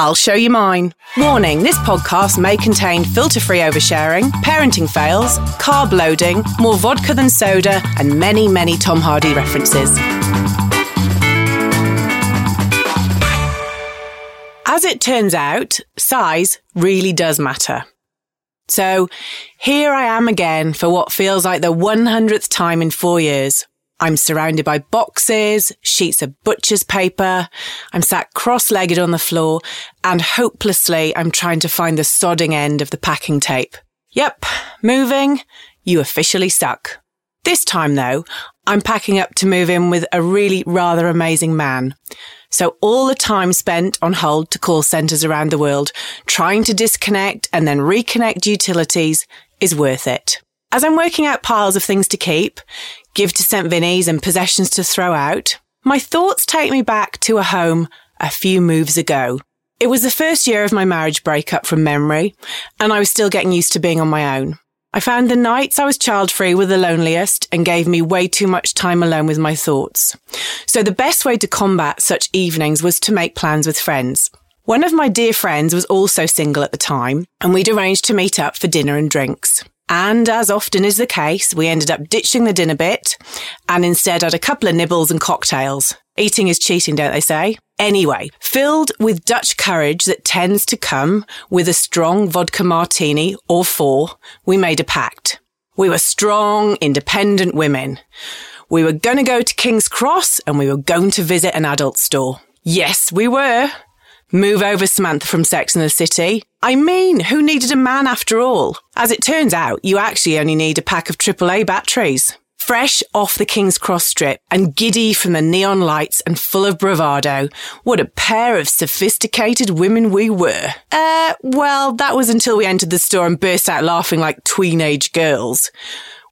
I'll show you mine. Warning, this podcast may contain filter-free oversharing, parenting fails, carb loading, more vodka than soda, and many, many Tom Hardy references. As it turns out, size really does matter. So here I am again for what feels like the 100th time in four years. I'm surrounded by boxes, sheets of butcher's paper. I'm sat cross-legged on the floor and hopelessly I'm trying to find the sodding end of the packing tape. Yep, moving. You officially stuck. This time though, I'm packing up to move in with a really rather amazing man. So all the time spent on hold to call centres around the world, trying to disconnect and then reconnect utilities is worth it. As I'm working out piles of things to keep, give to St. Vinny's and possessions to throw out, my thoughts take me back to a home a few moves ago. It was the first year of my marriage breakup from memory, and I was still getting used to being on my own. I found the nights I was child free were the loneliest and gave me way too much time alone with my thoughts. So the best way to combat such evenings was to make plans with friends. One of my dear friends was also single at the time, and we'd arranged to meet up for dinner and drinks. And as often is the case, we ended up ditching the dinner bit and instead had a couple of nibbles and cocktails. Eating is cheating, don't they say? Anyway, filled with Dutch courage that tends to come with a strong vodka martini or four, we made a pact. We were strong, independent women. We were going to go to King's Cross and we were going to visit an adult store. Yes, we were. Move over Samantha from Sex and the City. I mean, who needed a man after all? As it turns out, you actually only need a pack of AAA batteries fresh off the King's Cross strip and giddy from the neon lights and full of bravado. What a pair of sophisticated women we were. Uh, well, that was until we entered the store and burst out laughing like tween-age girls.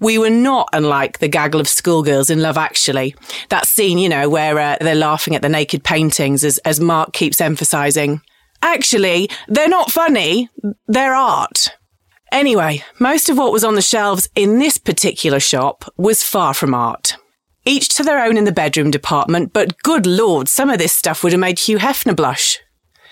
We were not unlike the gaggle of schoolgirls in Love Actually. That scene, you know, where uh, they're laughing at the naked paintings as, as Mark keeps emphasizing. Actually, they're not funny. They're art. Anyway, most of what was on the shelves in this particular shop was far from art. Each to their own in the bedroom department, but good lord, some of this stuff would have made Hugh Hefner blush.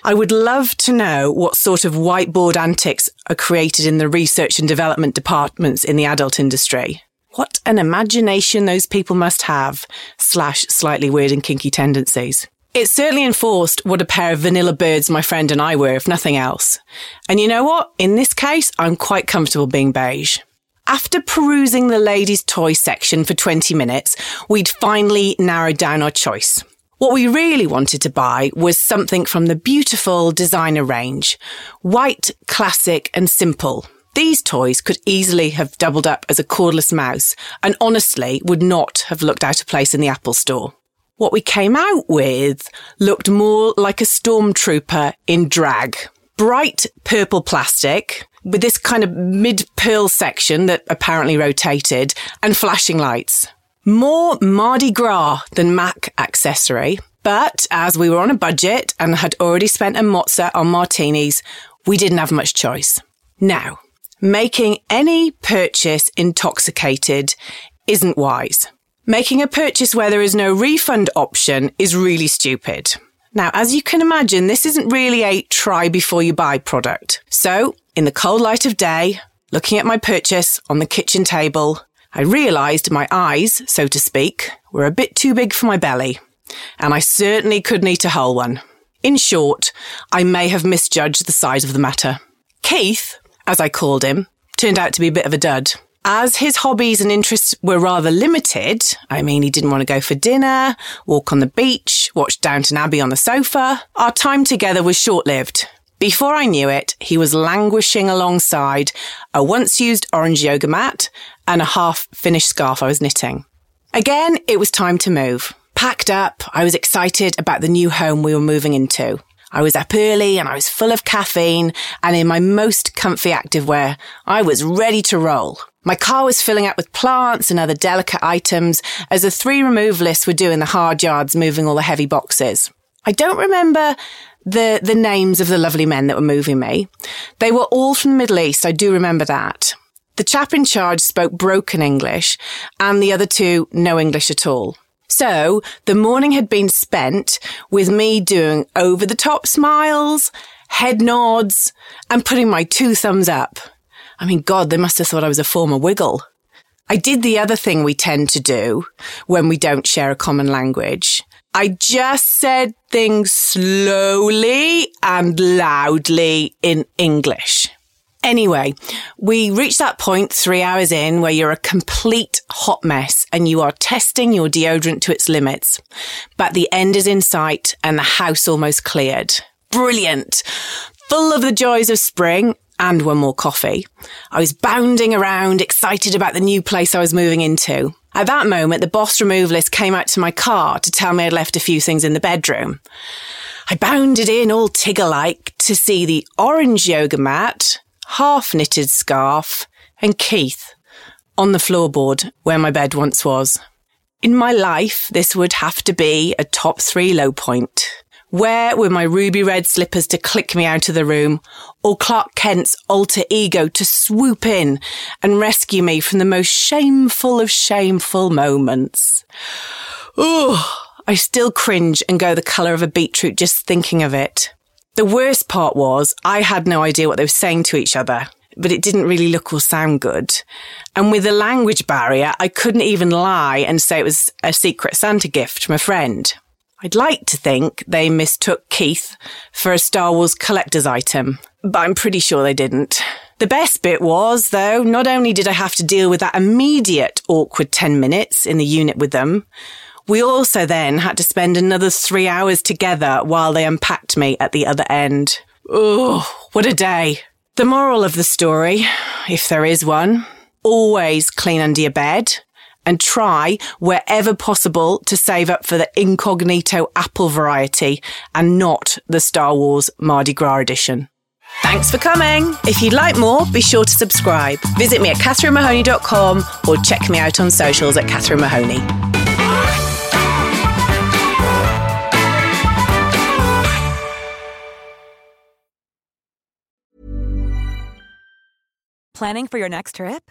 I would love to know what sort of whiteboard antics are created in the research and development departments in the adult industry. What an imagination those people must have, slash slightly weird and kinky tendencies. It certainly enforced what a pair of vanilla birds my friend and I were, if nothing else. And you know what? In this case, I'm quite comfortable being beige. After perusing the ladies' toy section for 20 minutes, we'd finally narrowed down our choice. What we really wanted to buy was something from the beautiful designer range. White, classic and simple. These toys could easily have doubled up as a cordless mouse and honestly would not have looked out of place in the Apple store. What we came out with looked more like a stormtrooper in drag. Bright purple plastic with this kind of mid pearl section that apparently rotated and flashing lights. More Mardi Gras than Mac accessory. But as we were on a budget and had already spent a mozza on martinis, we didn't have much choice. Now, making any purchase intoxicated isn't wise. Making a purchase where there is no refund option is really stupid. Now, as you can imagine, this isn't really a try before you buy product. So, in the cold light of day, looking at my purchase on the kitchen table, I realised my eyes, so to speak, were a bit too big for my belly. And I certainly couldn't eat a whole one. In short, I may have misjudged the size of the matter. Keith, as I called him, turned out to be a bit of a dud. As his hobbies and interests were rather limited, I mean, he didn't want to go for dinner, walk on the beach, watch Downton Abbey on the sofa, our time together was short lived. Before I knew it, he was languishing alongside a once used orange yoga mat and a half finished scarf I was knitting. Again, it was time to move. Packed up, I was excited about the new home we were moving into. I was up early and I was full of caffeine and in my most comfy activewear, I was ready to roll. My car was filling up with plants and other delicate items as the three removalists were doing the hard yards moving all the heavy boxes. I don't remember the, the names of the lovely men that were moving me. They were all from the Middle East. I do remember that. The chap in charge spoke broken English and the other two no English at all. So the morning had been spent with me doing over the top smiles, head nods and putting my two thumbs up. I mean, God, they must have thought I was a former wiggle. I did the other thing we tend to do when we don't share a common language. I just said things slowly and loudly in English. Anyway, we reach that point three hours in where you're a complete hot mess and you are testing your deodorant to its limits. But the end is in sight and the house almost cleared. Brilliant. Full of the joys of spring and one more coffee. I was bounding around, excited about the new place I was moving into. At that moment, the boss removalist came out to my car to tell me I'd left a few things in the bedroom. I bounded in all Tigger-like to see the orange yoga mat, half knitted scarf, and Keith on the floorboard where my bed once was. In my life, this would have to be a top three low point. Where were my ruby red slippers to click me out of the room, or Clark Kent's alter ego to swoop in and rescue me from the most shameful of shameful moments? Oh, I still cringe and go the colour of a beetroot just thinking of it. The worst part was I had no idea what they were saying to each other, but it didn't really look or sound good. And with the language barrier, I couldn't even lie and say it was a secret Santa gift from a friend. I'd like to think they mistook Keith for a Star Wars collector's item, but I'm pretty sure they didn't. The best bit was, though, not only did I have to deal with that immediate awkward 10 minutes in the unit with them, we also then had to spend another three hours together while they unpacked me at the other end. Oh, what a day. The moral of the story, if there is one, always clean under your bed and try wherever possible to save up for the incognito apple variety and not the Star Wars Mardi Gras edition. Thanks for coming. If you'd like more, be sure to subscribe. Visit me at catherinemahoney.com or check me out on socials at Catherine Mahoney. Planning for your next trip?